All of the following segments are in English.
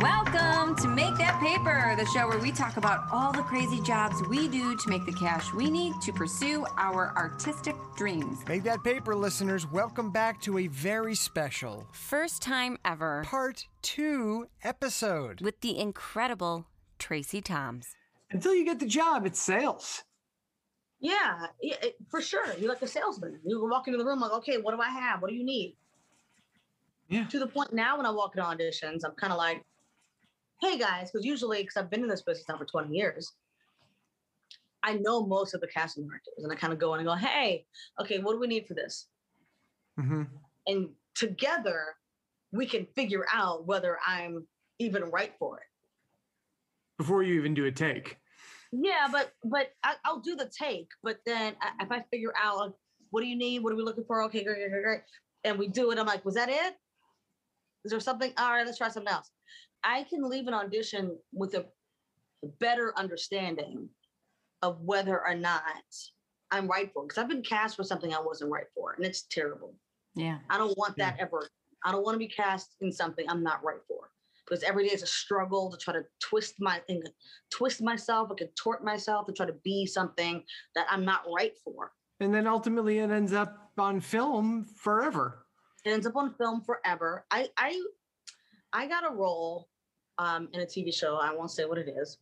Welcome to Make That Paper, the show where we talk about all the crazy jobs we do to make the cash we need to pursue our artistic dreams. Make that paper, listeners. Welcome back to a very special First time ever part two episode. with the incredible Tracie Thoms. Until you get the job, it's sales. Yeah, yeah it- for sure. You're like a salesman. You walk into the room like, okay, what do I have? What do you need? Yeah. To the point now when I walk into auditions, I'm kind of like, hey guys, because usually, because I've been in this business now for 20 years, I know most of the casting directors, and I kind of go in and go, hey, okay, what do we need for this? Mm-hmm. And together, we can figure out whether I'm even right for it. Before you even do a take. Yeah, but but I, I'll do the take. But then I, if I figure out like, what do you need, what are we looking for? Okay, great, great, great, great, and we do it. I'm like, was that it? Is there something? All right, let's try something else. I can leave an audition with a better understanding of whether or not I'm right for. Because I've been cast for something I wasn't right for, and it's terrible. Yeah. I don't want that ever. I don't want to be cast in something I'm not right for. Because every day is a struggle to try to twist my thing, twist myself, or contort myself to try to be something that I'm not right for. And then ultimately it ends up on film forever. It ends up on film forever. I I I got a role um, in a TV show. I won't say what it is,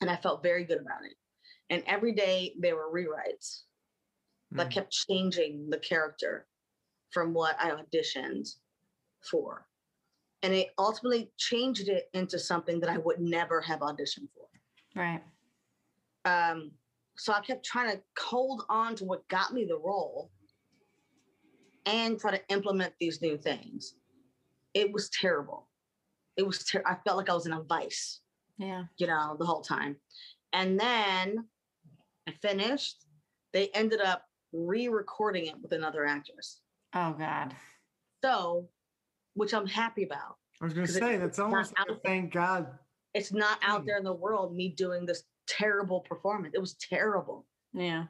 and I felt very good about it. And every day there were rewrites that Mm. kept changing the character from what I auditioned for. And it ultimately changed it into something that I would never have auditioned for. Right. Um, so I kept trying to hold on to what got me the role and try to implement these new things. It was terrible. It was ter- I felt like I was in a vice Yeah. you know, the whole time. And then I finished. They ended up re-recording it with another actress. Oh God. So, which I'm happy about. I was going to say, that's almost out a there. thank God. It's not out Hmm. there in the world me doing this terrible performance. It was terrible. Yeah.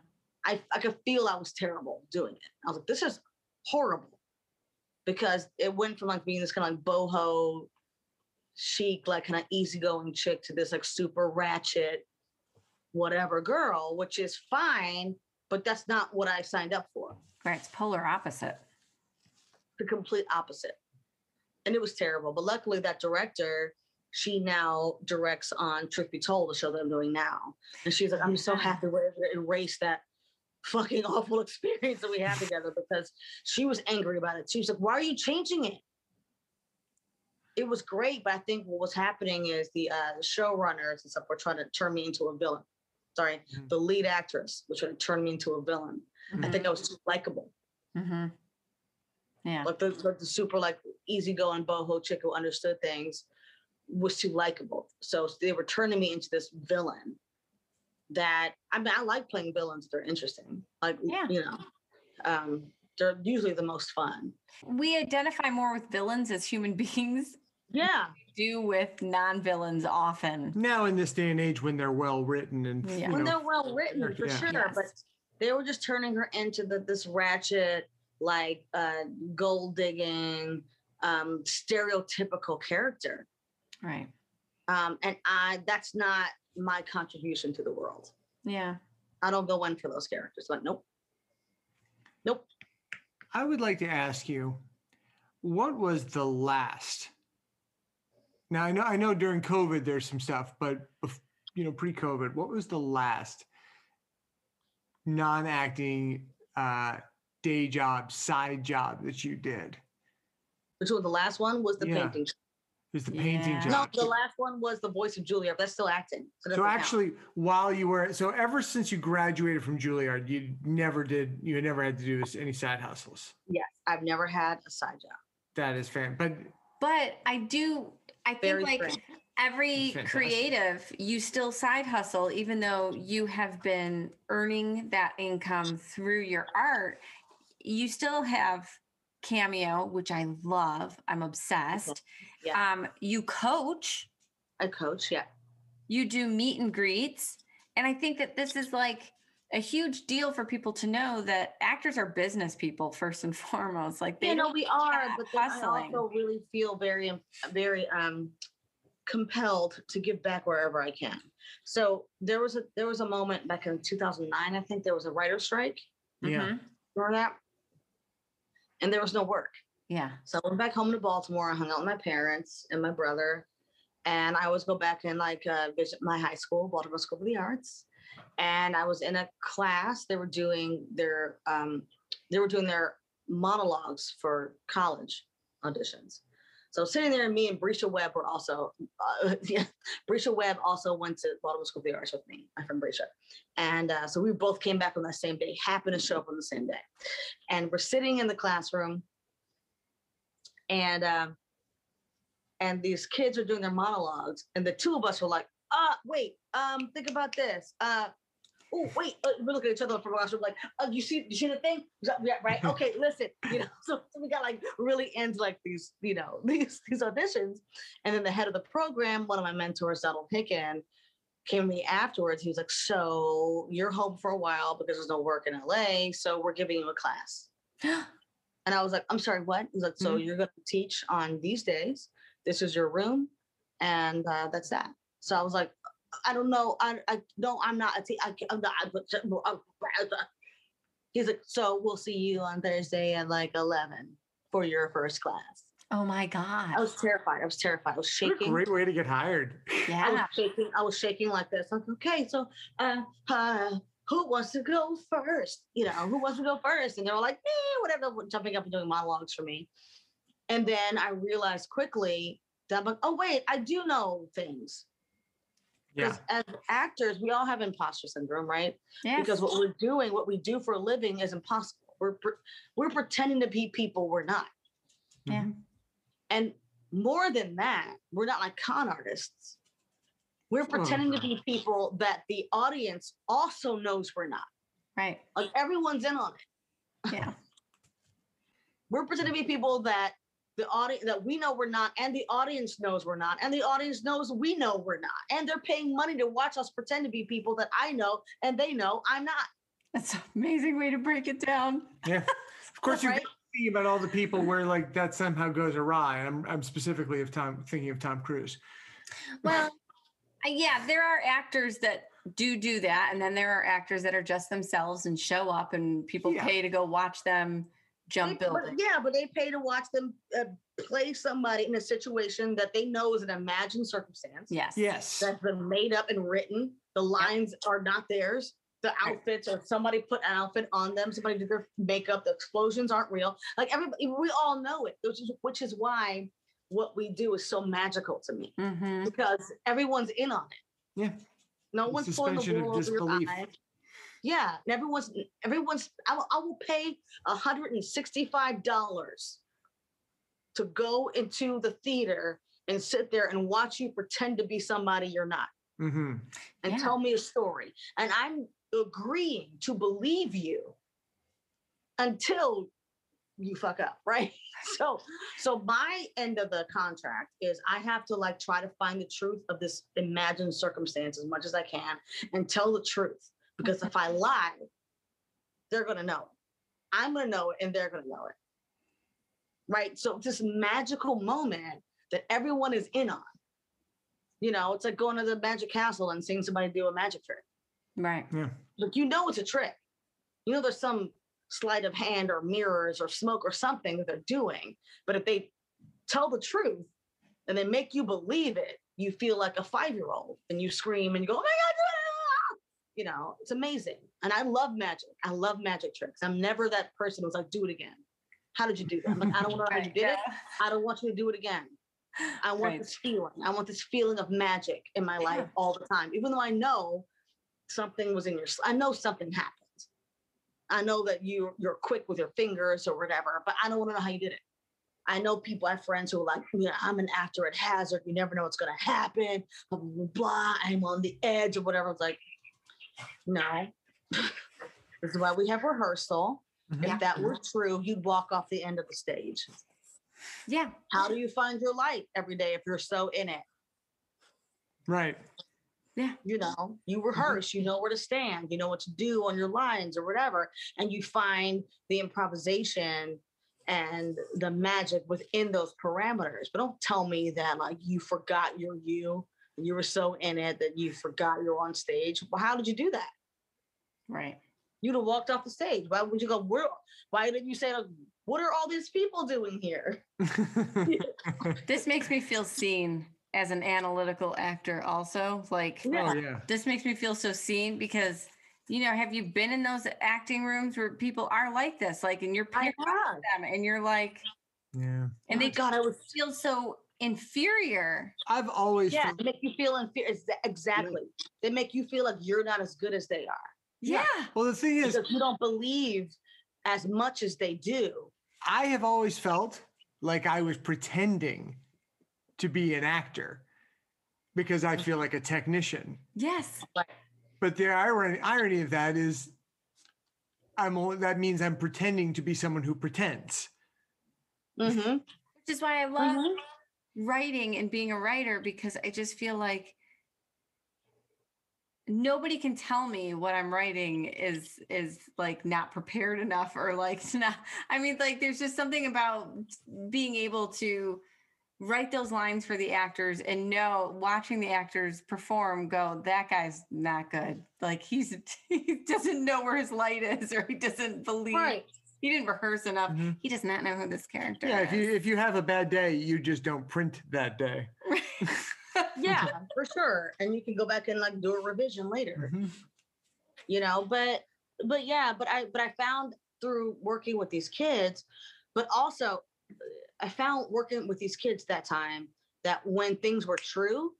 I I could feel I was terrible doing it. I was like, this is horrible. Because it went from like being this kind of like boho chic, like kind of easygoing chick to this like super ratchet, whatever girl, which is fine, but that's not what I signed up for. Right. It's polar opposite. The complete opposite. And it was terrible. But luckily that director, she now directs on Truth Be Told, the show that I'm doing now. And she's like, I'm so happy we're able to erase that fucking awful experience that we had together because she was angry about it. She was like, Why are you changing it? It was great, but I think what was happening is the uh showrunners and stuff were trying to turn me into a villain. Sorry, Mhm. the lead actress was trying to turn me into a villain. I think I was too likable. Mm-hmm. Yeah. Like the, the, the super like easygoing boho chick who understood things was too likable. So they were turning me into this villain that I mean I like playing villains, they're interesting. Like Yeah. you know. Um they're usually the most fun. We identify more with villains as human beings. Yeah. Do with non-villains often. Now in this day and age when they're well written and Yeah. you when know, they're well written for Yeah. sure. Yes. But they were just turning her into the, this ratchet, like uh gold digging, um, stereotypical character. Right. Um, and I that's not my contribution to the world. Yeah. I don't go in for those characters. Like, nope. Nope. I would like to ask you, what was the last? Now I know I know during COVID there's some stuff, but you know pre-COVID, what was the last non-acting uh, day job, side job that you did? Which one? The last one was the Yeah. painting. It was the painting Yeah. No, the last one was the voice of Julia. That's still acting. So, So doesn't count. actually, while you were so ever since you graduated from Juilliard, you never did you never had to do this, any side hustles. yes, I've never had a side job. That is fair, but But I do. I think like strange. every creative, you still side hustle, even though you have been earning that income through your art. You still have cameo, which I love. I'm obsessed. Yeah. Um, you coach. I coach. Yeah. You do meet and greets, and I think that this is like a huge deal for people to know that actors are business people first and foremost. Like they you know we are but then i also really feel very um, very um compelled to give back wherever i can so there was a there was a moment back in 2009 i think there was a writer's strike Yeah. Mhm. remember that and there was no work Yeah. so i went back home to baltimore i hung out with my parents and my brother and i always go back and like uh, visit my high school baltimore school of the arts and i was in a class they were doing their um, they were doing their monologues for college auditions. So sitting there, me and Bresha Webb were also, uh, yeah, Bresha Webb also went to Baltimore School of the Arts with me. I'm from Bresha. And uh, so we both came back on the same day, happened to show up on the same day. And we're sitting in the classroom and, um, and these kids are doing their monologues and the two of us were like, uh, wait, um, think about this. Uh, oh wait, uh, we look at each other from across the room like, oh, you see, you see the thing? Yeah, right. Okay, listen, you know. So, so we got like really into like these, you know, these these auditions, and then the head of the program, one of my mentors, Donald Hicken, came to me afterwards. He was like, "So you're home for a while because there's no work in LA, so we're giving you a class." And I was like, "I'm sorry, what?" He's like, "So you're going to teach on these days. This is your room, and uh, that's that." So I was like, I don't know. I, I no, I'm not a te- I, I'm not. I'm, He's like, so we'll see you on Thursday at like 11 for your first class. Oh my God. I was terrified. I was terrified. I was What a shaking. great way to get hired. Yeah, I was shaking. I was shaking like this. I'm like, okay, so uh, uh, who wants to go first? You know, who wants to go first? And they were like, eh, whatever, jumping up and doing monologues for me. And then I realized quickly that I'm like, oh wait, I do know things. Yeah. Because as actors, we all have imposter syndrome, right? Yes. Because what we're doing, what we do for a living, is impossible. We're we're pretending to be people we're not, Yeah. Mhm. and more than that, we're not like con artists. We're pretending to be people that the audience also knows we're not. Right. Like everyone's in on it. Yeah. We're pretending to be people that the audience that we know we're not, and the audience knows we're not, and the audience knows we know we're not, and they're paying money to watch us pretend to be people that I know and they know I'm not. That's an amazing way to break it down. Yeah. Of course, you right? can think about all the people where like that somehow goes awry. I'm, I'm specifically of Tom thinking of Tom Cruise. Well, yeah, there are actors that do do that, and then there are actors that are just themselves and show up, and people Yeah. pay to go watch them jump They- but yeah, but they pay to watch them uh, play somebody in a situation that they know is an imagined circumstance Yes. Yes. that's been made up and written. The lines are not theirs. The Right. outfits or somebody put an outfit on them. Somebody did their makeup. The explosions aren't real. Like everybody, we all know it, which is which is why what we do is so magical to me Mm-hmm. because everyone's in on it. Yeah. No The one's pulling the of wool over your disbelief. eyes. Yeah, and everyone's everyone's. I will, I will pay hundred and sixty-five dollars to go into the theater and sit there and watch you pretend to be somebody you're not hmm and Yeah. tell me a story. And I'm agreeing to believe you until you fuck up, right? So, so my end of the contract is I have to like try to find the truth of this imagined circumstance as much as I can and tell the truth. Because if I lie, they're gonna know. it. I'm gonna know it, and they're gonna know it. Right. So this magical moment that everyone is in on. You know, it's like going to the magic castle and seeing somebody do a magic trick. Right. Yeah. Like you know it's a trick. You know there's some sleight of hand or mirrors or smoke or something that they're doing. But if they tell the truth and they make you believe it, you feel like a five-year-old and you scream and you go, "Oh my god!" Ah!" You know, it's amazing. And I love magic. I love magic tricks. I'm never that person who's like, "Do it again." How did you do that? I'm like, I don't know how you did it. I don't want you to do it again. I want Right. this feeling. I want this feeling of magic in my life Yeah. all the time, even though I know something was in your. I know something happened. I know that you you're quick with your fingers or whatever, but I don't want to know how you did it. I know people. I have friends who are like, you know, I'm an actor at hazard. You never know what's going to happen. Blah, blah, blah, blah. I'm on the edge or whatever. It's like, no. this is why we have rehearsal. Mhm. If that were true, you'd walk off the end of the stage. Yeah. How do you find your light every day if you're so in it? Right. Yeah. You know, you rehearse, you know where to stand, you know what to do on your lines or whatever, and you find the improvisation and the magic within those parameters. But don't tell me that like you forgot you're you, and you were so in it that you forgot you're on stage. Well, how did you do that? Right. You'd have walked off the stage. Why would you go? Where? Why didn't you say, like, "What are all these people doing here?" This makes me feel seen as an analytical actor, also. Like, Yeah. oh yeah. this makes me feel so seen because, you know, have you been in those acting rooms where people are like this? Like, and you're I have. them and you're like, Yeah. and Oh they my God, I was feel so inferior. I've always yeah, felt- make you feel inferior. Exactly. They make you feel like you're not as good as they are Yeah. well the thing is because you don't believe as much as they do. I have always felt like I was pretending to be an actor because I feel like a technician. Yes. But the irony, irony of that is I'm only, that means I'm pretending to be someone who pretends. Mm-hmm. Which is why I love Mhm. Writing and being a writer because I just feel like nobody can tell me what I'm writing is is like not prepared enough or like not I mean like there's just something about being able to write those lines for the actors and know watching the actors perform go that guy's not good like he's he doesn't know where his light is or he doesn't believe Right. He didn't rehearse enough Mhm. he does not know who this character Yeah, is if you if you have a bad day, you just don't print that day. Yeah, for sure. And you can go back and like do a revision later. Mhm. you know but but yeah but i but i found through working with these kids but also i found working with these kids that time that when things were true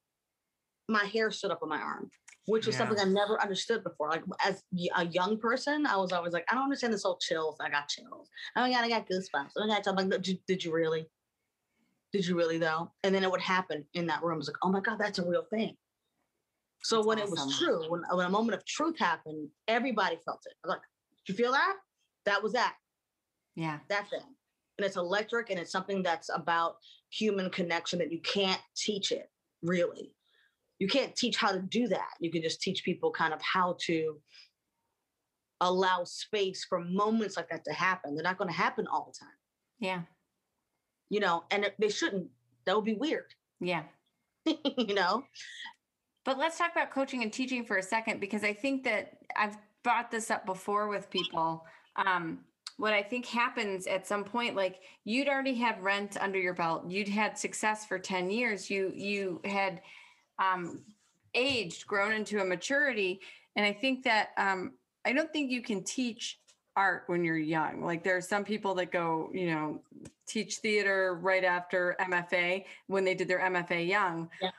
my hair stood up on my arm which was Yeah. something i never understood before like as a young person i was always like i don't understand this whole chills i got chills oh my god i got goosebumps oh my god i'm like did you, did you really did you really though and then it would happen in that room it's like oh my god that's a real thing so That's when it was true, when, uh, when a moment of truth happened, everybody felt it. I was like, did you feel that? That was that, yeah that thing. And it's electric and it's something that's about human connection that you can't teach it really. You can't teach how to do that. You can just teach people kind of how to allow space for moments like that to happen. They're not going to happen all the time, yeah you know, and they shouldn't. That would be weird, yeah you know? But let's talk about coaching and teaching for a second because I think that I've brought this up before with people. Um, what I think happens at some point, like you'd already had rent under your belt, you'd had success for 10 years, you you had um, aged, grown into a maturity. And I think that um, I don't think you can teach art when you're young. Like there are some people that go, you know, teach theater right after MFA when they did their MFA young. Yeah.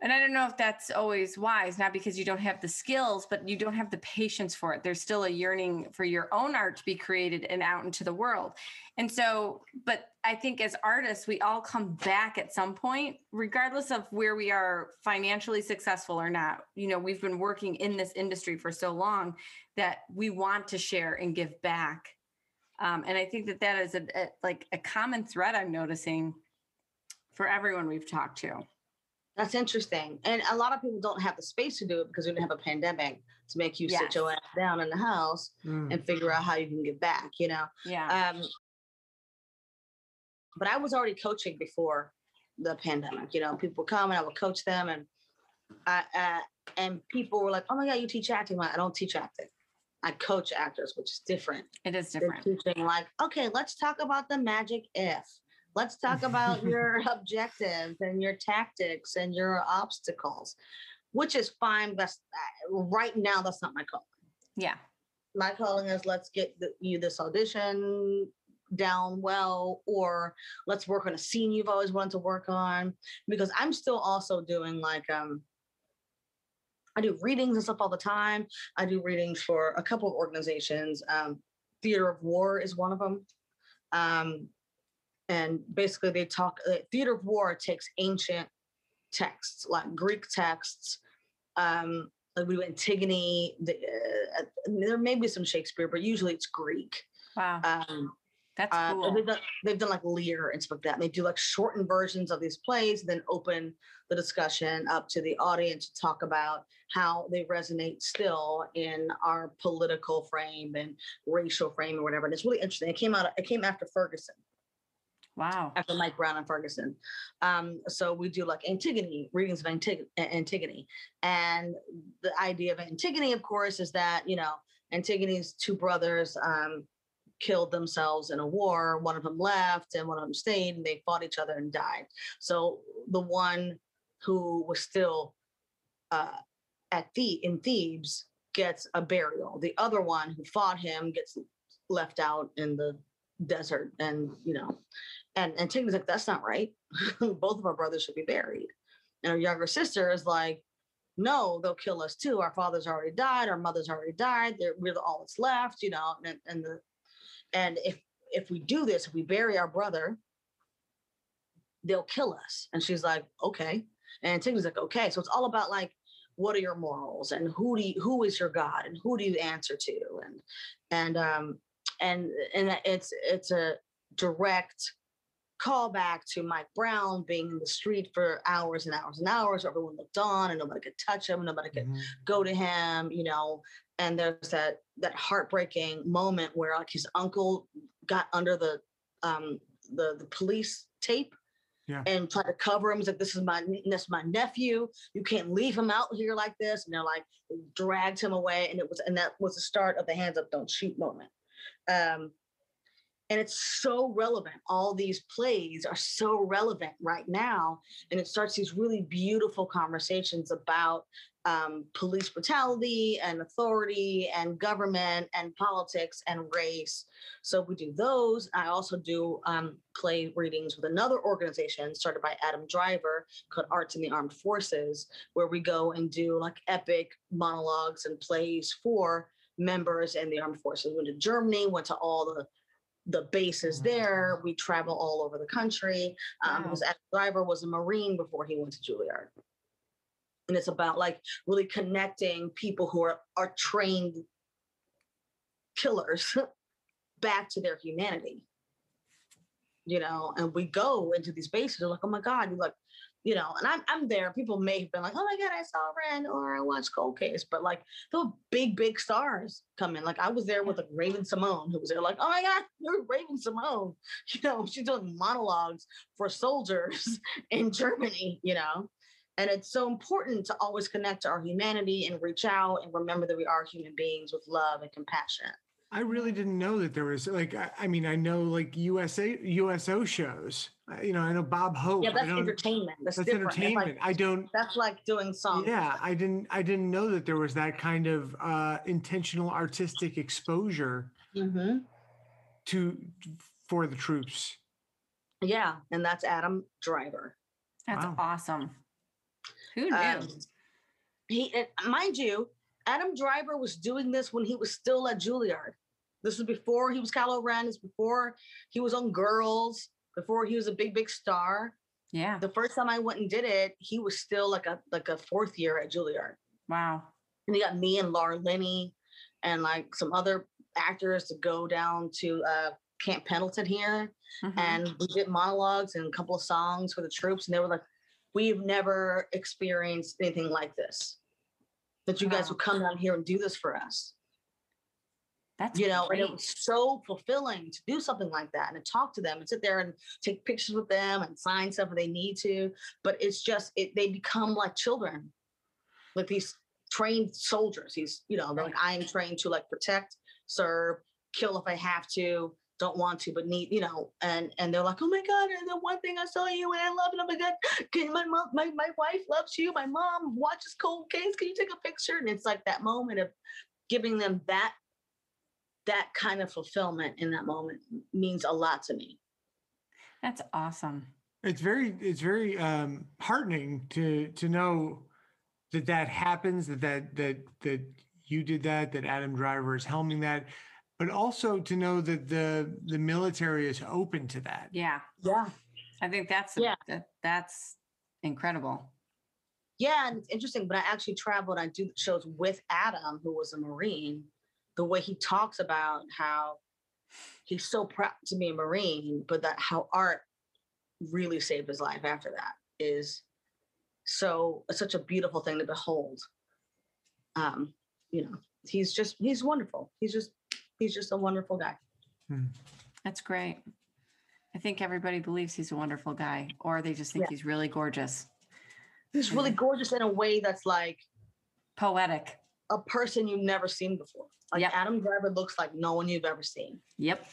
And I don't know if that's always wise, not because you don't have the skills, but you don't have the patience for it. There's still a yearning for your own art to be created and out into the world. And so, but I think as artists, we all come back at some point, regardless of where we are financially successful or not. You know, we've been working in this industry for so long that we want to share and give back. Um, and I think that that is a, a like a common thread I'm noticing for everyone we've talked to. That's interesting. And a lot of people don't have the space to do it because we didn't have a pandemic to make you sit your ass down in the house Mm. and figure out how you can get back, you know? Yeah. Um, but I was already coaching before the pandemic, you know, people would come and I would coach them and I, uh, and people were like, oh my God, you teach acting. I'm like, I don't teach acting. I coach actors, which is different. it is They're different. teaching like, okay, let's talk about the magic if. Let's talk about your objectives and your tactics and your obstacles, which is fine. That's uh, right now. That's not my calling. Yeah. My calling is let's get the, you this audition down well, or let's work on a scene you've always wanted to work on. Because I'm still also doing like um, I do readings and stuff all the time. I do readings for a couple of organizations. Um, Theater of War is one of them. Um, and basically, they talk, uh, Theater of War takes ancient texts, like Greek texts. Um, like we do Antigone. The, uh, there may be some Shakespeare, but usually it's Greek. Wow. Um, That's Uh, cool. they've done they've done like Lear and stuff like that. And they do like shortened versions of these plays, then open the discussion up to the audience to talk about how they resonate still in our political frame and racial frame or whatever. And it's really interesting. It came out. It came after Ferguson, Wow. after Mike Brown and Ferguson. Um, so we do like Antigone readings of Antig- Antigone, and the idea of Antigone, of course, is that you know Antigone's two brothers um, killed themselves in a war. One of them left, and one of them stayed, and they fought each other and died. So the one who was still uh, at the in Thebes gets a burial. The other one who fought him gets left out in the desert, and you know, and Antigone's like, "That's not right. Both of our brothers should be buried." And her younger sister is like, no, they'll kill us too. Our father's already died. Our mother's already died. They're, we're all that's left, you know. And, and the and if if we do this, if we bury our brother, they'll kill us. And she's like, okay. And Antigone's like, okay. So it's all about like, what are your morals and who do you, who is your God and who do you answer to? And and um and and it's it's a direct callback to Mike Brown being in the street for hours and hours and hours. Everyone looked on and nobody could touch him, nobody could Mhm. go to him, you know. And there's that that heartbreaking moment where like his uncle got under the um the the police tape Yeah. and tried to cover him. He's like, "This is my is my nephew. You can't leave him out here like this." And they're like dragged him away, and it was and that was the start of the hands up, don't shoot moment. Um, and it's so relevant. All these plays are so relevant right now, and it starts these really beautiful conversations about um, police brutality and authority and government and politics and race. So we do those. I also do um, play readings with another organization started by Adam Driver called Arts in the Armed Forces, where we go and do like epic monologues and plays for members in the armed forces. We went to Germany, went to all the the base is there. We travel all over the country um, Wow. because Adam Driver was a Marine before he went to Juilliard. And it's about like really connecting people who are are trained killers back to their humanity. You know, and we go into these bases, like, oh my God, you like, you know, and I'm I'm there. People may have been like, oh my God, I saw Ren or I watched Cold Case, but like the big, big stars come in. Like I was there with like Raven-Symoné, who was there, like, oh my God, you're Raven-Symoné. You know, she's doing monologues for soldiers in Germany, you know. And it's so important to always connect to our humanity and reach out and remember that we are human beings with love and compassion. I really didn't know that there was like I, I mean I know like USA USO shows. I- You know I know Bob Hope. Yeah, that's entertainment. That's, That's different. That's like- entertainment. I don't. that's like doing songs. Yeah, I didn't. I didn't know that there was that kind of uh, intentional artistic exposure Mhm. to for the troops. Yeah, and that's Adam Driver. That's Wow. awesome. Who knew? Um, he, mind you, Adam Driver was doing this when he was still at Juilliard. This was before he was Kylo Ren. This before he was on Girls. Before he was a big, big star. yeah. The first time I went and did it, he was still like a like a fourth year at Juilliard. Wow. and he got me and Laura Linney and like some other actors to go down to uh, Camp Pendleton here, Mhm. and we did monologues and a couple of songs for the troops, and they were like, "We've never experienced anything like this. That you guys would come down here and do this for us, That's you know." And it was so fulfilling to do something like that and to talk to them and sit there and take pictures with them and sign stuff if they need to. But it's just it, they become like children, like these trained soldiers. He's, you know, they're like I am trained to like protect, serve, kill if I have to, don't want to, but need, you know, and and they're like, oh my god, and the one thing I saw you and I love it. Oh my god, can my mom, my my wife loves you. My mom watches Cold Case. Can you take a picture? And it's like that moment of giving them that that kind of fulfillment in that moment means a lot to me. That's awesome. It's very it's very um, heartening to to know that that happens. That that that that you did that. That Adam Driver is helming that. But also to know that the the military is open to that. Yeah. Yeah. I think that's Yeah. that, that's incredible. Yeah, and it's interesting, but I actually traveled, I do shows with Adam, who was a Marine. The way he talks about how he's so proud to be a Marine, but that how art really saved his life after that is so it's such a beautiful thing to behold. Um, you know, he's just he's wonderful. He's just he's just a wonderful guy. That's great. I think everybody believes he's a wonderful guy, or they just think Yeah. he's really gorgeous, He's really gorgeous in a way that's like poetic. a person you've never seen before. Like Yep. Adam Driver looks like no one you've ever seen. Yep.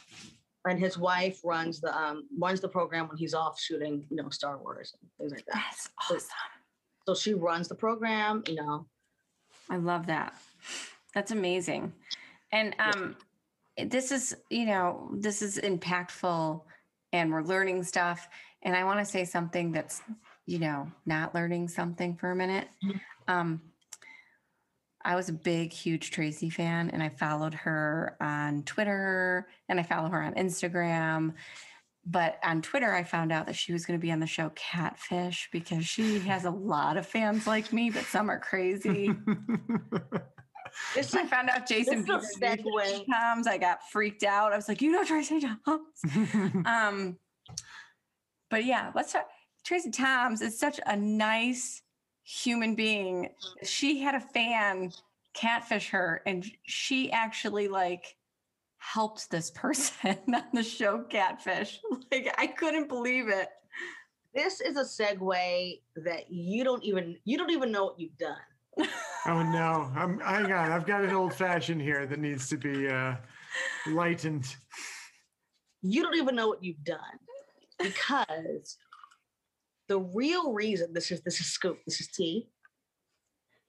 And his wife runs the um runs the program when he's off shooting, you know, Star Wars and things like that. That's awesome. So she runs the program, you know. I love that. That's amazing. And um this is, you know, this is impactful and we're learning stuff. And I want to say something that's, you know, not learning something for a minute. Mhm. Um I was a big, huge Tracie fan and I followed her on Twitter and I follow her on Instagram. But on Twitter, I found out that she was going to be on the show Catfish because she has a lot of fans like me, but some are crazy. This I found out Jason Bieber Toms. I got freaked out. I was like, you know Tracie Thoms. um, but yeah, let's talk. Tracie Thoms is such a nice human being. She had a fan catfish her, and she actually like helped this person on the show Catfish. Like I couldn't believe it. this is a segue that you don't even you don't even know what you've done. Oh no, I'm hang on. I've got an old fashioned here that needs to be uh, lightened. You don't even know what you've done because the real reason this is this is scoop, this is tea.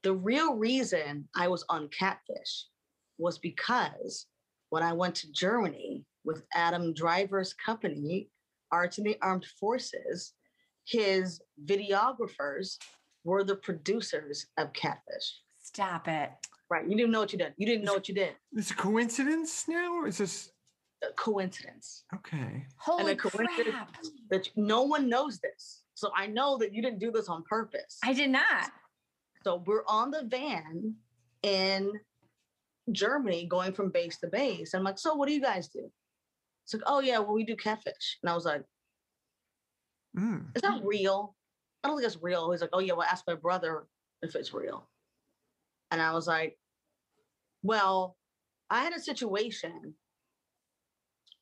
The real reason I was on Catfish was because when I went to Germany with Adam Driver's company, Arts in the Armed Forces, his videographers were the producers of Catfish. Stop it. Right. You didn't know what you did. You didn't know what you did. Is it a coincidence now, or is this A coincidence. okay? Holy coincidence- crap. That no one knows this. So I know that you didn't do this on purpose. I did not. So we're on the van in Germany going from base to base. I'm like, so what do you guys do? It's like, oh yeah, well, we do catfish. And I was like, Mm. is that real? I don't think it's real. He's like, oh yeah, well, ask my brother if it's real. And I was like, well, I had a situation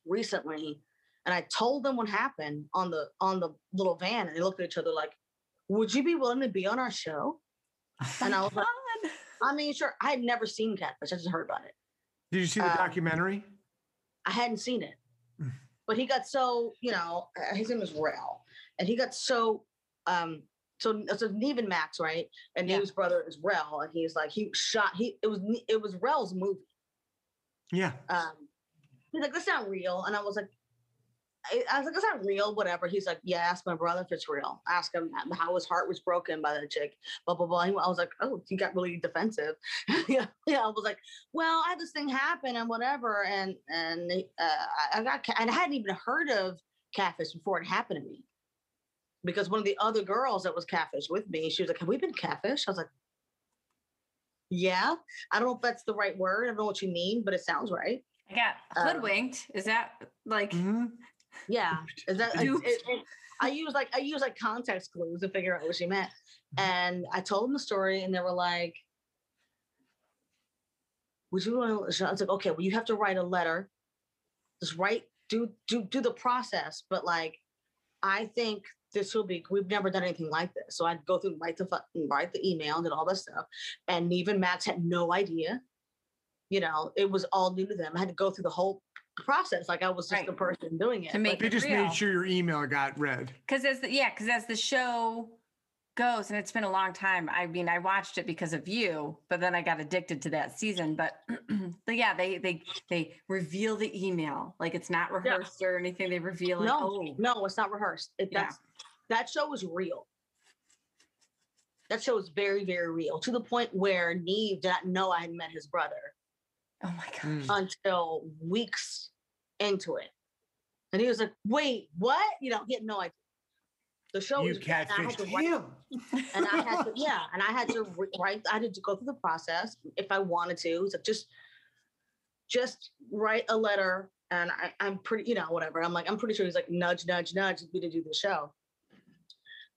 recently, and I told them what happened on the on the little van, and they looked at each other like, would you be willing to be on our show? And I was like, I mean, sure. I had never seen Catfish. I just heard about it. Did you see the Um, documentary? I hadn't seen it. Mm. But he got so, you know, uh, his name is Rel. And he got so, um, so so Nev and Max, right? And Yeah. Nev's brother is Rel. And he's like, he shot, he it was it was Rel's movie. Yeah. Um, he's like, that's not real. And I was like, I, I was like, that's not real, whatever. He's like, yeah, ask my brother if it's real. Ask him how his heart was broken by the chick, blah, blah, blah. I was like, oh, he got really defensive. yeah, yeah. I was like, well, I had this thing happen and whatever. And, and uh, I I got, and I hadn't even heard of catfish before it happened to me. Because one of the other girls that was catfish with me, she was like, have we been catfish? I was like, yeah. I don't know if that's the right word. I don't know what you mean, but it sounds right. I got Um, hoodwinked. Is that like Mhm. Yeah. Is that Duped. it, it- I use like I use like context clues to figure out what she meant. And I told them the story and they were like, Would you want to I was like, okay, well, you have to write a letter. Just write, do do do the process. But like, I think this will be we've never done anything like this. So I'd go through and write the write the email and all that stuff. And even Max had no idea. You know, it was all new to them. I had to go through the whole process like I was just the person doing it. To make But- They just real. made sure your email got read. because as the yeah because as the show goes and it's been a long time i mean i watched it because of you but then i got addicted to that season but, but yeah they they they reveal the email like it's not rehearsed or anything they reveal it no, oh no, it's not rehearsed. It, Yeah. That's that show was real. That show was very, very real to the point where Nev did not know I had met his brother oh my god Mm. until weeks into it, and he was like, "Wait, what?" You know, he had no idea. The show You was and I had to write- him. and I had to, yeah, and I had to write. I had to go through the process if I wanted to. So just, just write a letter and I, I'm pretty, you know, whatever. I'm like, I'm pretty sure he's like nudge, nudge, nudge me to do the show.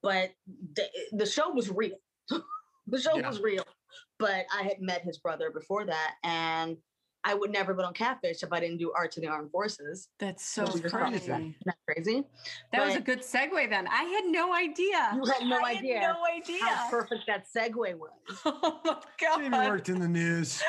But the, the show was real. the show Yeah. was real. But I had met his brother before that, and I would never have been on Catfish if I didn't do Arts in the Armed Forces. That's so crazy. crazy. Isn't that crazy? That was a good segue then. I had no idea. You had no I idea Had no idea. How perfect that segue was. oh my Jamie god. worked in the news.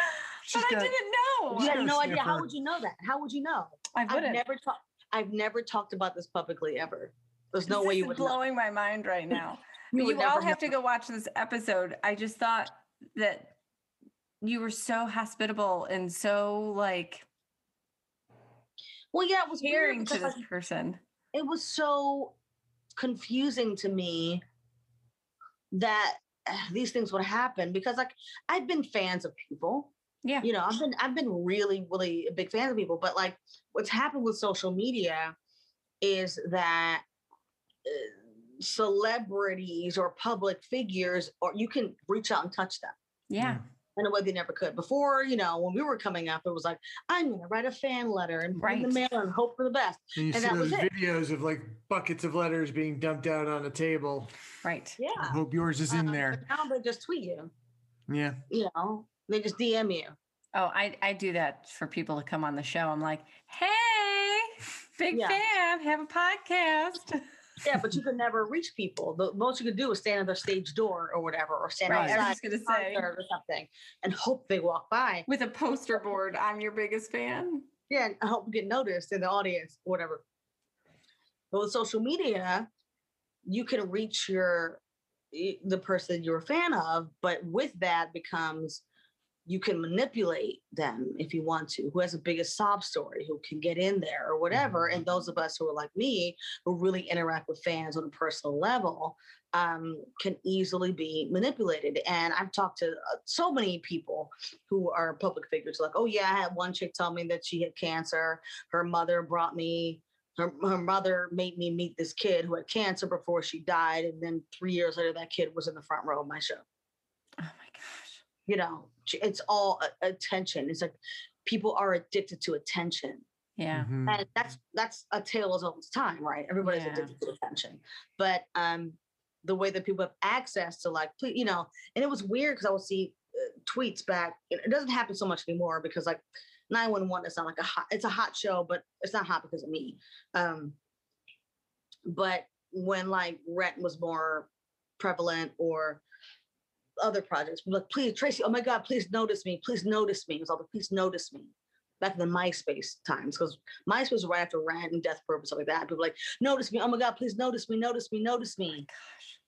She's but I didn't know. You had no idea. How would you know that? How would you know? I I've never talked. I've never talked about this publicly ever. There's no This way you would know. blowing my mind right now. You you all have to go watch this episode. I just thought that you were so hospitable and so like Well, yeah, it was weird caring to this person. it was so confusing to me that these things would happen because like I've been fans of people. Yeah. You know, I've been I've been really, really a big fan of people, but like what's happened with social media is that celebrities or public figures or you can reach out and touch them Yeah. in a way they never could. Before, you know, when we were coming up, it was like, I'm gonna write a fan letter and put it in the mail and hope for the best. And you And see that was those it. videos of like buckets of letters being dumped out on a table. Right. Yeah. I hope yours is in Um, there. Now they just tweet you. Yeah. You know, they just DM you. Oh, I, I do that for people to come on the show. I'm like, hey, big Yeah. fan, have a podcast. Yeah, but you could never reach people. The most you could do is stand at the stage door or whatever, or stand Right, I was outside gonna say. or something, and hope they walk by. With a poster board, I'm your biggest fan. Yeah, and hope you get noticed in the audience, whatever. But with social media, you can reach your eh, the person you're a fan of, but with that becomes you can manipulate them if you want to. Who has the biggest sob story? Who can get in there or whatever? And those of us who are like me, who really interact with fans on a personal level, um, can easily be manipulated. And I've talked to uh, so many people who are public figures, like, oh yeah, I had one chick tell me that she had cancer. Her mother brought me. Her, her mother made me meet this kid who had cancer before she died. And then three years later, that kid was in the front row of my show Oh my gosh. you know it's all attention it's like people are addicted to attention Yeah. Mhm. and that's that's a tale as old as time right everybody's Yeah. addicted to attention but um the way that people have access to like ple- you know and it was weird because i would see uh, tweets back it it doesn't happen so much anymore because like 911 is not like a hot it's a hot show but it's not hot because of me um but when like rent was more prevalent or other projects. We're like, please, Tracie, oh my God, please notice me. Please notice me. It was all the please notice me. Back in the MySpace times, because MySpace was right after Rent and Death and stuff like that. People were like, notice me. Oh my God, please notice me, notice me, notice oh me. Gosh.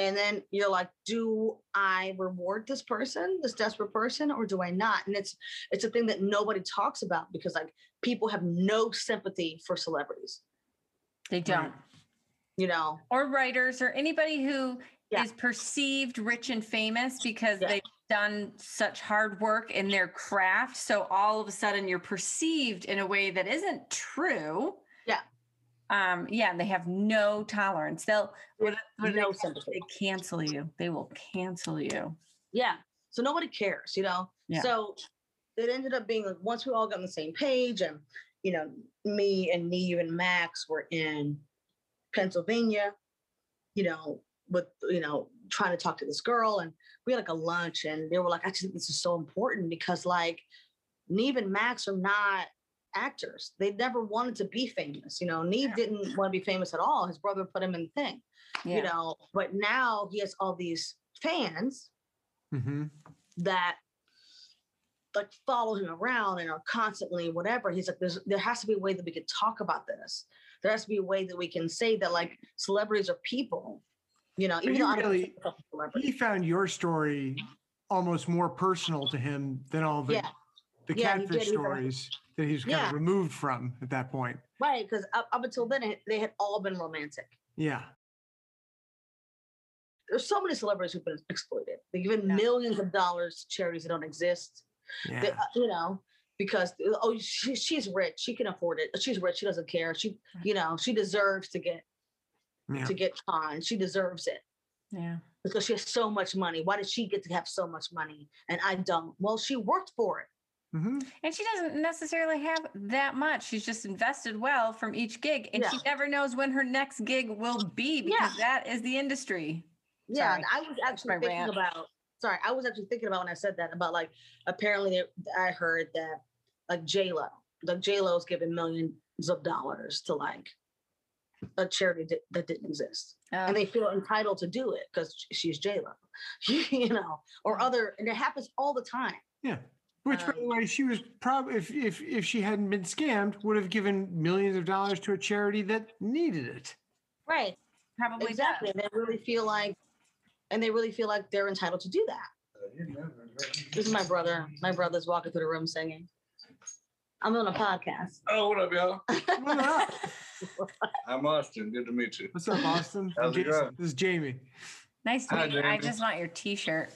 And then you're like, do I reward this person, this desperate person, or do I not? And it's it's a thing that nobody talks about because like people have no sympathy for celebrities, They don't. you know. Or writers or anybody who is perceived rich and famous because Yeah. they've done such hard work in their craft. So all of a sudden you're perceived in a way that isn't true. Yeah. Um, yeah, and they have no tolerance. They'll what, what they no sympathy. They cancel you. They will cancel you. Yeah. So nobody cares, you know? Yeah. So it ended up being like once we all got on the same page and you know, me and Nev and Max were in Pennsylvania, you know, with you know, trying to talk to this girl and we had like a lunch and they were like, I just think this is so important because like Nev and Max are not actors. They never wanted to be famous. You know, Nev Yeah. didn't want to be famous at all. His brother put him in the thing, Yeah. you know, but now he has all these fans Mhm. that like follow him around and are constantly whatever. He's like, there's there has to be a way that we can talk about this. There has to be a way that we can say that like celebrities are people, you know, even though really- think myself a celebrity. He found your story almost more personal to him than all the Yeah. the Yeah, catfish did. He was- stories that he's kind Yeah. of removed from at that point. Right. Because up, up until then it- they had all been romantic. Yeah. There's so many celebrities who've been exploited. They've given millions of dollars to charities that don't exist. Yeah. They- uh, you know, because oh she, she's rich, she can afford it. She's rich, she doesn't care. She, you know, she deserves to get yeah. to get on. She deserves it. Yeah. because she has so much money. Why did she get to have so much money and I don't? Well, she worked for it. Mhm. And she doesn't necessarily have that much. She's just invested well from each gig, and she never knows when her next gig will be because that is the industry. Yeah, and I was actually thinking rant. about. Sorry, I was actually thinking about when I said that about like apparently there- I heard that like J Lo, like J Lo's giving millions of dollars to like a charity that, that didn't exist, and they feel entitled to do it because she's J Lo, you know, or other, and it happens all the time. Yeah. Which, by the Um, way, she was probably if if if she hadn't been scammed, would have given millions of dollars to a charity that needed it. Right. probably does. Exactly. And they really feel like, and they really feel like they're entitled to do that. This is my brother. My brother's walking through the room singing. I'm on a podcast. Oh, what up, y'all? What up? I'm Austin. Good to meet you. What's up, Austin? How's it Jason. going? This is Jamie. Nice to Hi, meet you. I just want your T-shirt.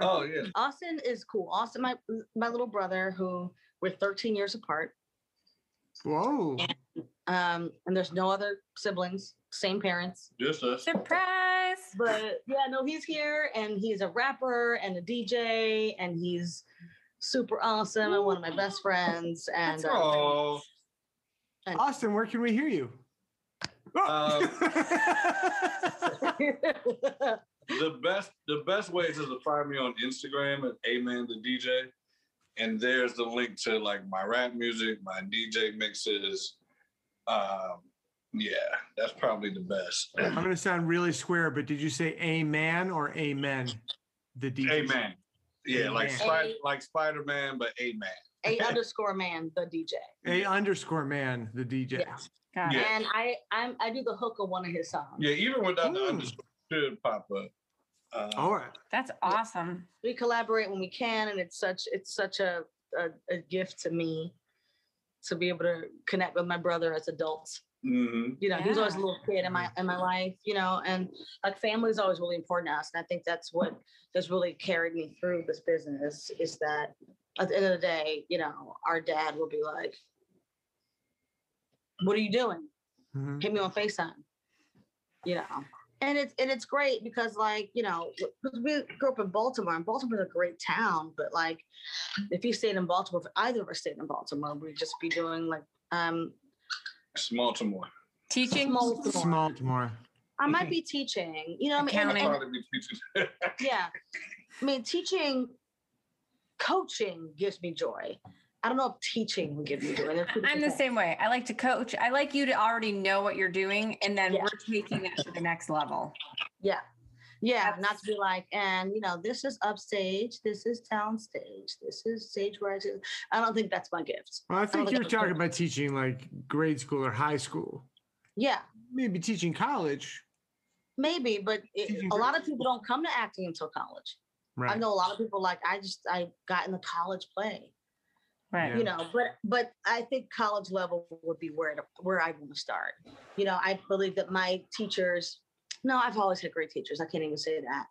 Oh, yeah. Austin is cool. Austin, my my little brother, who we're 13 years apart. Whoa. Um, and there's no other siblings, same parents. Just us. Surprise! But yeah, no, he's here and he's a rapper and a DJ and he's super awesome and one of my best friends. And uh, Oh, Austin, where can we hear you? Oh. the best the best way is to find me on Instagram at Amen the DJ. And there's the link to like my rap music, my DJ mixes. Um, yeah, that's probably the best. I'm going to sound really square, but did you say amen or amen? The DJ. Amen. Yeah, like Amen. Spider like Spider Man, but A Man. a underscore man, the DJ. A underscore man, the DJ. Yeah. Got Yeah. And I I'm I do the hook of one of his songs. Yeah, even without the Ooh. underscore should pop up. Uh, All right. That's awesome. we collaborate when we can and it's such it's such a, a, a gift to me to be able to connect with my brother as adults mhm. you know he was always a little kid in my in my life you know and like family is always really important to us and i think that's what has really carried me through this business is that at the end of the day you know our dad will be like what are you doing Mhm. hit me on FaceTime. You know. And it's and it's great because like, you know, because we grew up in Baltimore and Baltimore's a great town, but like if you stayed in Baltimore, if either of us stayed in Baltimore, we'd just be doing like um Small to more. Teaching. small Small tomorrow. I might be teaching, you know what I mean? And- Accounting. and- Probably be yeah. I mean teaching coaching gives me joy. I don't know if teaching will give me joy. I'm the same way. I like to coach. I like you to already know what you're doing, and then Yeah. we're taking that to the next level. Yeah. Yeah, not to be like, and you know, this is upstage, this is downstage, this is stage rising. I don't think that's my gift. Well, I think think you're talking good. about teaching like grade school or high school. Yeah, Maybe teaching college. maybe, but it, a lot of people don't come to acting until college. Right. I know a lot of people like I just I got in the college play, Right. you know, but but I think college level would be where to, where I want to start. You know, I believe that my teachers. No, I've always had great teachers. I can't even say that.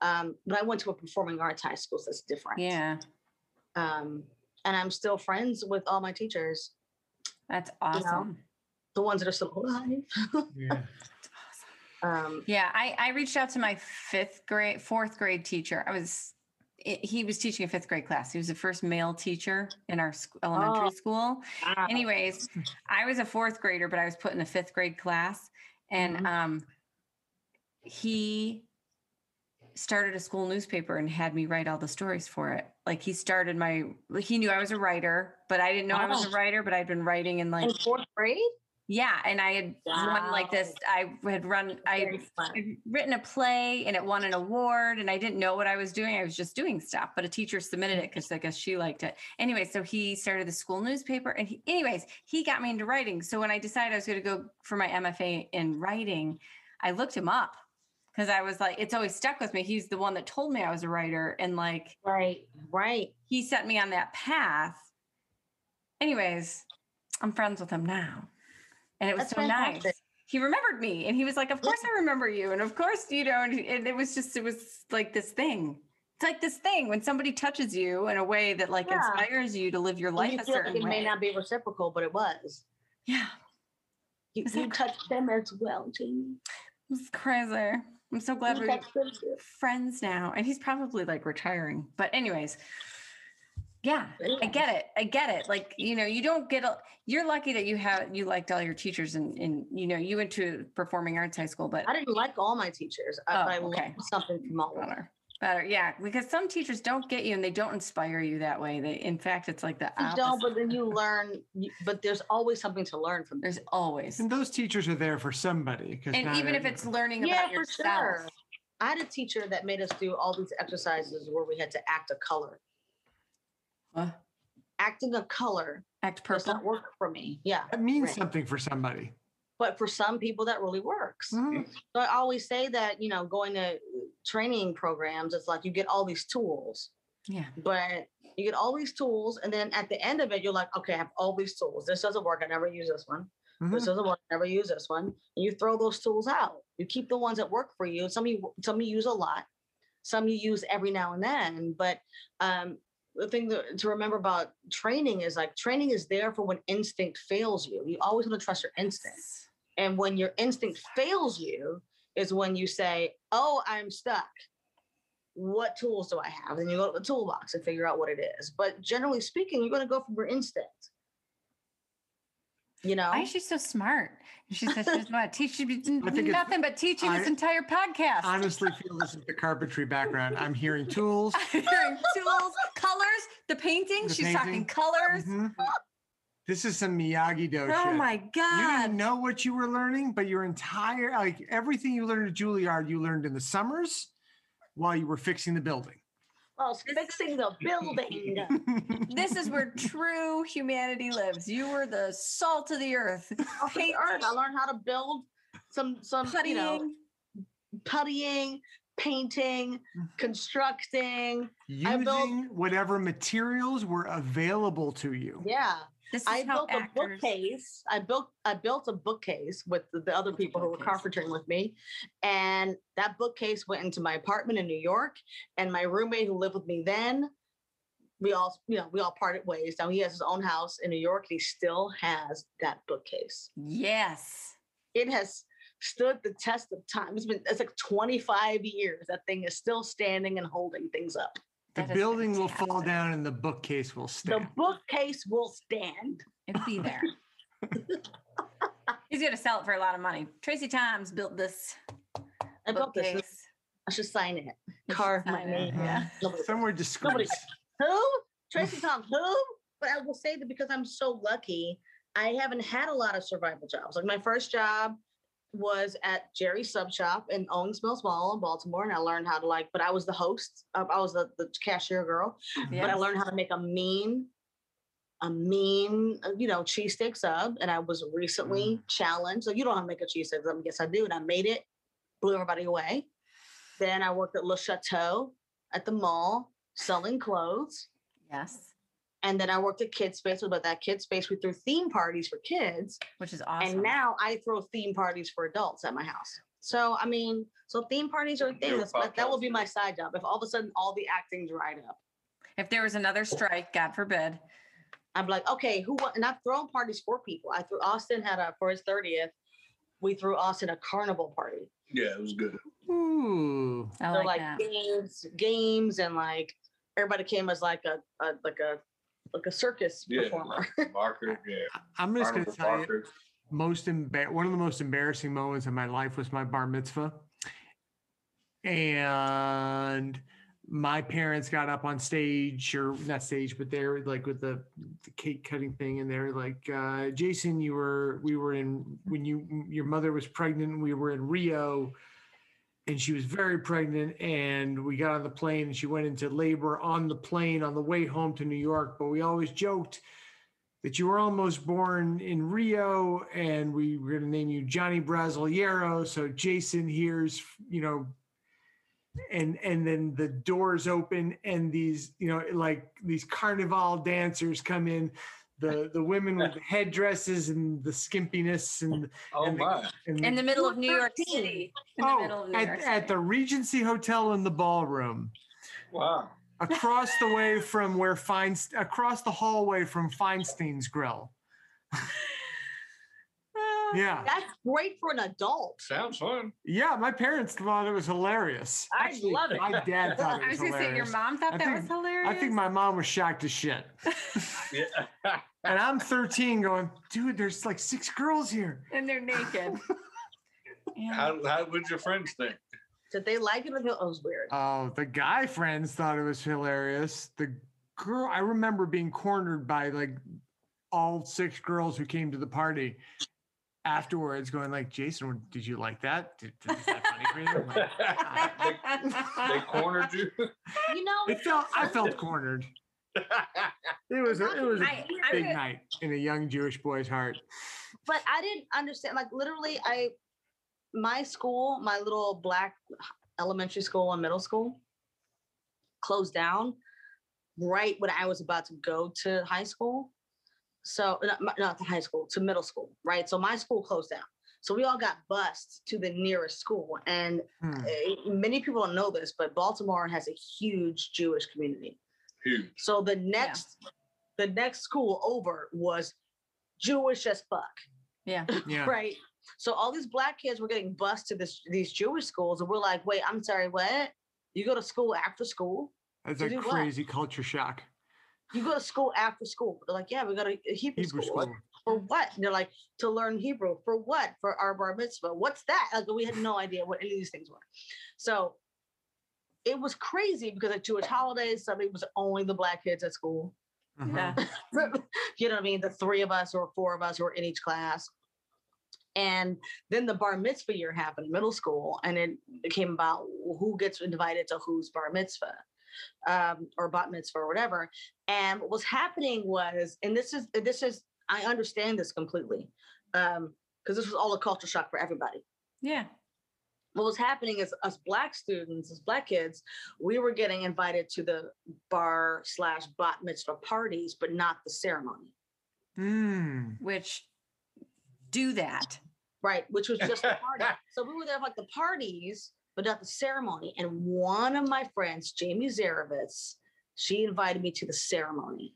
Um, but I went to a performing arts high school, so that's different. Yeah. um, and I'm still friends with all my teachers, That's know, awesome. the ones that are still alive. Yeah. um, Yeah, I, I reached out to my fifth grade, fourth grade teacher. I was, i- he was teaching a fifth grade class. He was the first male teacher in our sc- elementary Oh. school. wow. Anyways, I was a fourth grader, but I was put in a fifth grade class, and Mhm. um, he started a school newspaper and had me write all the stories for it. Like he started my he knew I was a writer, but I didn't know I was a writer. But I'd been writing in like in fourth grade. yeah, and I had run like this. I had run. I. I'd written a play and it won an award and I didn't know what I was doing. I was just doing stuff, but a teacher submitted it because I guess she liked it. Anyway, so he started the school newspaper and he, anyways, he got me into writing. So when I decided I was going to go for my MFA in writing, I looked him up because I was like, it's always stuck with me. He's the one that told me I was a writer and like Right, right. he set me on that path. Anyways, I'm friends with him now. And it was That's so nice he remembered me and he was like of course i remember you and of course you know and, and it was just it was like this thing it's like this thing when somebody touches you in a way that like Yeah. inspires you to live your life you a feel like it way may not be reciprocal, but it was. yeah You, you touched them as well, Jamie. it's crazy i'm so glad we're touched them too. friends now and he's probably like retiring but anyways Yeah, I get it. I get it. Like, you know, you don't get a, you're lucky that you have, you liked all your teachers and, and, you know, you went to performing arts high school, but I didn't like all my teachers, Oh, but I okay. something from all of them. Better, better. Yeah. Because some teachers don't get you and they don't inspire you that way. They, in fact, it's like the You opposite. don't, but then you learn. But there's always something to learn from. There's always, And those teachers are there for somebody. 'cause and not even if it's learning Yeah, about for yourself. sure. I had a teacher that made us do all these exercises where we had to act a color. Uh, Acting a color act does purple. not work for me. Yeah. that means right. something for somebody. But for some people, that really works. Mhm. So I always say that, you know, going to training programs, it's like you get all these tools, Yeah. but you get all these tools. And then at the end of it, you're like, okay, I have all these tools. This doesn't work. I never use this one. This Mhm. doesn't work. I never use this one. And you throw those tools out. You keep the ones that work for you. Some you some you use a lot. Some you use every now and then. But um, the thing to, to remember about training is like training is there for when instinct fails you. You always want to trust your instinct. And when your instinct fails you, is when you say, Oh, I'm stuck. What tools do I have? Then you go to the toolbox and figure out what it is. But generally speaking, you're going to go from your instinct. You know? Why is she so smart? And She says she doesn't want to teach you I think nothing but teaching this entire podcast. honestly feel this is the carpentry background. I'm hearing tools. I'm hearing tools, colors, the painting. The She's talking painting. colors. Mhm. This is some Miyagi Do Oh shit. my god! You didn't know what you were learning, but your entire like everything you learned at Juilliard, you learned in the summers while you were fixing the building. Well, fixing the building. This is where true humanity lives. You were the salt of the earth. Off the earth. I learned how to build some some you know Puttying. puttying, painting, mm-hmm. constructing. I Using built- whatever materials were available to you. Yeah. This is I how built a bookcase. I built I built a bookcase with the, the other people who were carpentering with me, and that bookcase went into my apartment in New York. And my roommate who lived with me then, we all you know we all parted ways. Now he has his own house in New York. He still has that bookcase. Yes. It has stood the test of time. It's been it's like 25 years. That thing is still standing and holding things up. The That is building will fall down and the bookcase will stand. The bookcase will stand. It'll be there. He's going to sell it for a lot of money. Tracie Thoms built this I built this. bookcase. I should sign it. You Carve my sign it, name. Yeah. Mm-hmm. Nobody Somewhere discreet. Who? Tracy Times. who? But I will say that because I'm so lucky, I haven't had a lot of survival jobs. Like my first job was at Jerry's Sub Shop in Owings Mills Mall in Baltimore, and I learned how to like. But I was the host. uh, I was the, the cashier girl. But I learned how to make a mean, a mean, uh, you know, cheesesteak sub. And I was recently challenged. So you don't how to make a cheesesteak sub. Yes, I do. And I made it, blew everybody away. Then I worked at Le Chateau at the mall selling clothes. Yes. And then I worked at Kid Space, but that Kid Space, we threw theme parties for kids. Which is awesome. And now I throw theme parties for adults at my house. So, I mean, so theme parties are a thing. That's, that, that will be my side job. If all of a sudden all the acting dried up, if there was another strike, God forbid. I'm like, okay, who? wa- And I've thrown parties for people. I threw Austin had a for his 30th. We threw Austin a carnival party. Yeah, it was good. Ooh. I so like, like that. games, games, and like everybody came as like a, a like a like a circus Yeah, performer. like Barker. Yeah, I'm just going to Barnabas tell you, most embar- one of the most embarrassing moments of my life was my bar mitzvah. And my parents got up on stage or not stage, but they're like with the, the cake cutting thing. And they're like, uh, Jason, you were, we were in, when you, your mother was pregnant, we were in Rio and she was very pregnant and we got on the plane and she went into labor on the plane on the way home to New York. But we always joked that you were almost born in Rio and we were going to name you Johnny Brasileiro. So Jason hears, you know, and and then the doors open and these, you know, like these carnival dancers come in, the the women with the headdresses and the skimpiness and Oh and the- my! and in the middle of New York City. In the oh, middle of New at, York at the Regency Hotel in the ballroom Wow. across the way from where Feinstein, across the hallway from Feinstein's Grill. Yeah. That's great for an adult. Sounds fun. Yeah, my parents thought it was hilarious. I love it. My dad thought it was hilarious. I was, was gonna say your mom thought I that think- was hilarious. I think my mom was shocked as shit. Yeah. And I'm 13 going, dude, there's like six girls here. and they're naked. Yeah. how, how would your friends think? Did they like it or oh, it was weird? Oh, the guy friends thought it was hilarious. The girl, I remember being cornered by like all six girls who came to the party afterwards, going like, "Jason, did you like that? Did, did, is that funny for you?" Like, they, they cornered you. You know, it felt, I felt cornered. It was a, it was a I- I big would- night in a young Jewish boy's heart. but I didn't understand. Like literally, I my school, my little black elementary school and middle school closed down right when I was about to go to high school. So not, not to high school, to middle school, right? So my school closed down. So we all got bused to the nearest school. And Hmm. uh, many people don't know this, but Baltimore has a huge Jewish community. Huge. So the next the next school over was Jewish as fuck yeah. Yeah. right? So all these black kids were getting bused to this these Jewish schools, and we're like, wait, I'm sorry, what? You go to school after school? It's To a do what? crazy culture shock. You go to school after school? They're like, yeah, we go to a Hebrew, Hebrew school. School. For what? And they're like, to learn Hebrew. For what? For our bar mitzvah. What's that? Like we had no idea what any of these things were. So it was crazy because at Jewish holidays, it was only the black kids at school. Uh-huh. Yeah. you know what I mean? The three of us or four of us were in each class. And then the bar mitzvah year happened in middle school, and it became about who gets invited to whose bar mitzvah um, or bat mitzvah or whatever. And what was happening was, and this is this is I understand this completely because this was all a culture shock for everybody Yeah. what was happening is us black students, as black kids, we were getting invited to the bar slash bat mitzvah parties, but not the ceremony, Mm. Which do that. right? Which was just the party. so we were there like the parties, but at the ceremony. And one of my friends, Jamie Zarevitz, she invited me to the ceremony.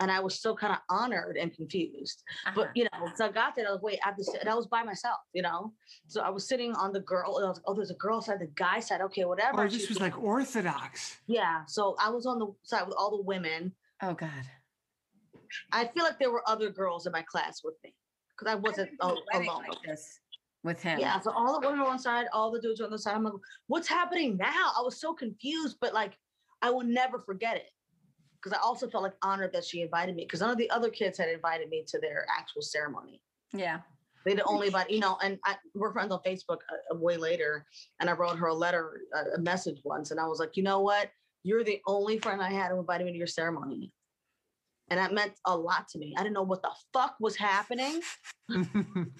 And I was still kind of honored and confused. But Uh-huh. you know, so I got there. I was wait, I have to sit, and I was by myself. You know, so I was sitting on the girl. And I was, oh, there's a girl side, the guy side. Okay, whatever. Oh, And this she's was like Orthodox. Yeah. So I was on the side with all the women. oh God. I feel like there were other girls in my class with me because I wasn't I've been to a al- wedding alone. like this with him. Yeah. So all the women were on one side, all the dudes on the side. I'm like, what's happening now? I was so confused, but like, I will never forget it because I also felt like honored that she invited me because none of the other kids had invited me to their actual ceremony. Yeah. They'd only invite, you know, and I, we're friends on Facebook uh, way later. And I wrote her a letter, a, a message once, and I was like, you know what? You're the only friend I had who invited me to your ceremony. And that meant a lot to me. I didn't know what the fuck was happening.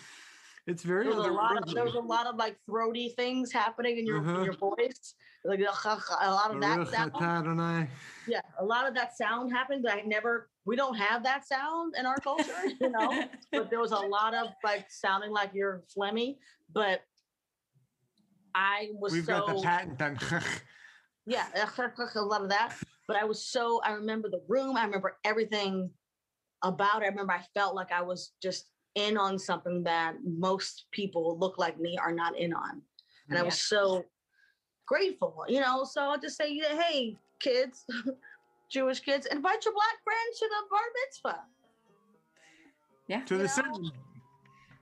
it's very There was a lot of there was otherworldly. a lot of like throaty things happening in your in Uh-huh. your voice. Like a lot of that Baruch sound. atah Adonai. Yeah, a lot of that sound happened, but I never we don't have that sound in our culture, you know. but there was a lot of like sounding like you're phlegmy, but I was We've so got the patent on. yeah, a lot of that. But I was so I remember the room, I remember everything about it. I remember I felt like I was just in on something that most people look like me are not in on. And I was so grateful, you know. So I'll just say, yeah, hey, kids, Jewish kids, invite your black friends to the bar mitzvah. Yeah. to You the know? ceremony.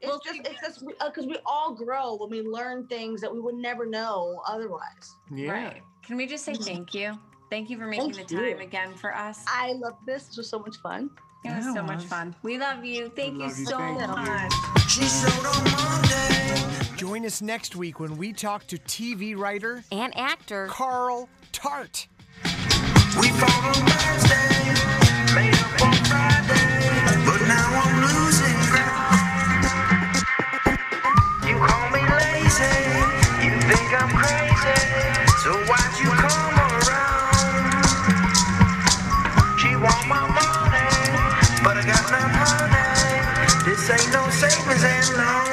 It's Well, just, it's just uh, because we all grow when we learn things that we would never know otherwise. Yeah. Right. Can we just say mm-hmm. thank you? Thank you for making Thank the time you. again for us. I love this. This was so much fun. It was Yeah, so much fun. We love you. Thank you love you. so Thank you. much. She showed on Monday. Join us next week when we talk to TV writer and actor Carl Tart. We fought on Thursday, made up on Friday, but now I'm losing ground. You call me lazy, you think I'm crazy, so why'd money, but I got